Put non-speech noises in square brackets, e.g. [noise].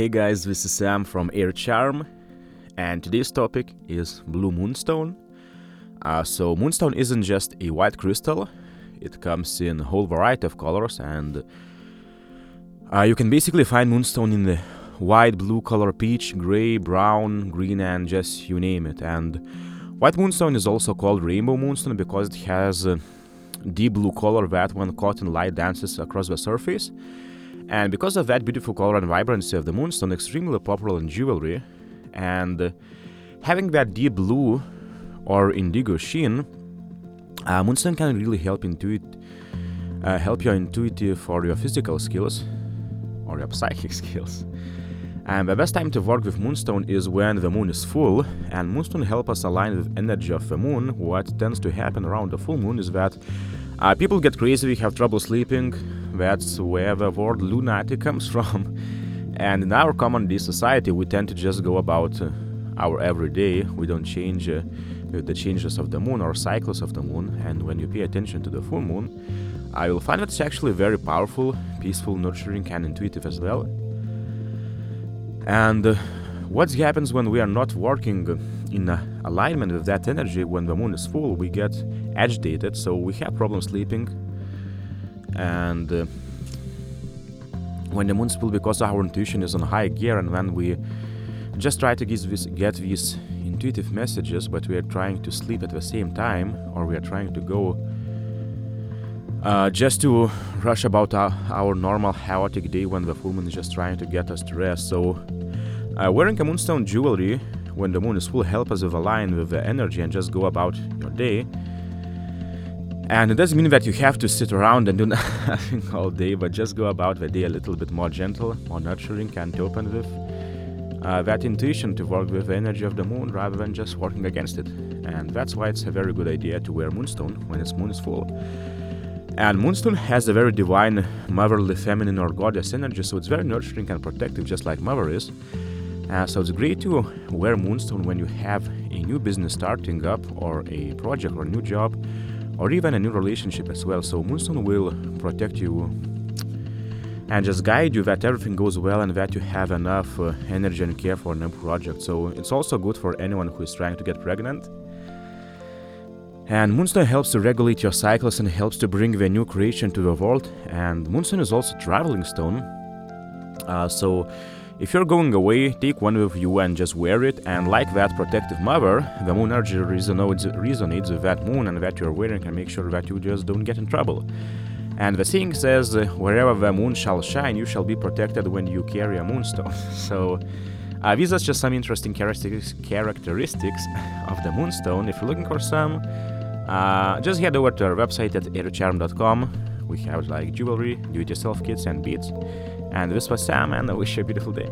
Hey guys, this is Sam from Air Charm, and today's topic is Blue Moonstone. Uh, so, Moonstone isn't just a white crystal, it comes in a whole variety of colors, and uh, you can basically find Moonstone in the white, blue color, peach, gray, brown, green, and just you name it. And white Moonstone is also called Rainbow Moonstone because it has a deep blue color that, when caught in light, dances across the surface. And because of that beautiful color and vibrancy of the moonstone, extremely popular in jewelry, and uh, having that deep blue or indigo sheen, uh, moonstone can really help intuit, uh, help your intuitive or your physical skills, or your [laughs] psychic skills. And the best time to work with moonstone is when the moon is full, and moonstone help us align with energy of the moon. What tends to happen around the full moon is that uh, people get crazy, we have trouble sleeping, that's where the word lunatic comes from. [laughs] And in our common day society, we tend to just go about uh, our everyday. We don't change uh, the changes of the moon or cycles of the moon. And when you pay attention to the full moon, I will find that it's actually very powerful, peaceful, nurturing, and intuitive as well. And uh, what happens when we are not working in uh, alignment with that energy when the moon is full? We get agitated, so we have problems sleeping, and uh, when the full because our intuition is on high gear and when we just try to get these intuitive messages but we are trying to sleep at the same time or we are trying to go uh, just to rush about our, our, normal chaotic day when the full moon is just trying to get us to rest. So uh, wearing a moonstone jewelry when the moon is full help us with align with the energy and just go about your day and it doesn't mean that you have to sit around and do [laughs] nothing all day, but just go about the day a little bit more gentle, more nurturing, and open with uh, that intuition to work with the energy of the moon rather than just working against it. And that's why it's a very good idea to wear moonstone when its moon is full. And moonstone has a very divine, motherly, feminine, or goddess energy, so it's very nurturing and protective, just like mother is. Uh, so it's great to wear moonstone when you have a new business starting up, or a project, or a new job, or even a new relationship as well. So Moonstone will protect you and just guide you that everything goes well and that you have enough uh, energy and care for a new project. So it's also good for anyone who is trying to get pregnant. And Moonstone helps to regulate your cycles and helps to bring the new creation to the world. And Moonstone is also traveling stone. Uh, so if you're going away, take one with you and just wear it, and like that protective mother, the moon energy resonates, resonates with that moon and that you're wearing and make sure that you just don't get in trouble. And the saying says, wherever the moon shall shine, you shall be protected when you carry a moonstone. [laughs] so uh, these are just some interesting characteristics, characteristics of the moonstone. If you're looking for some, uh, just head over to our website at aircharm.com. We have like jewelry, do-it-yourself kits, and beads. And this was Sam, and I wish you a beautiful day.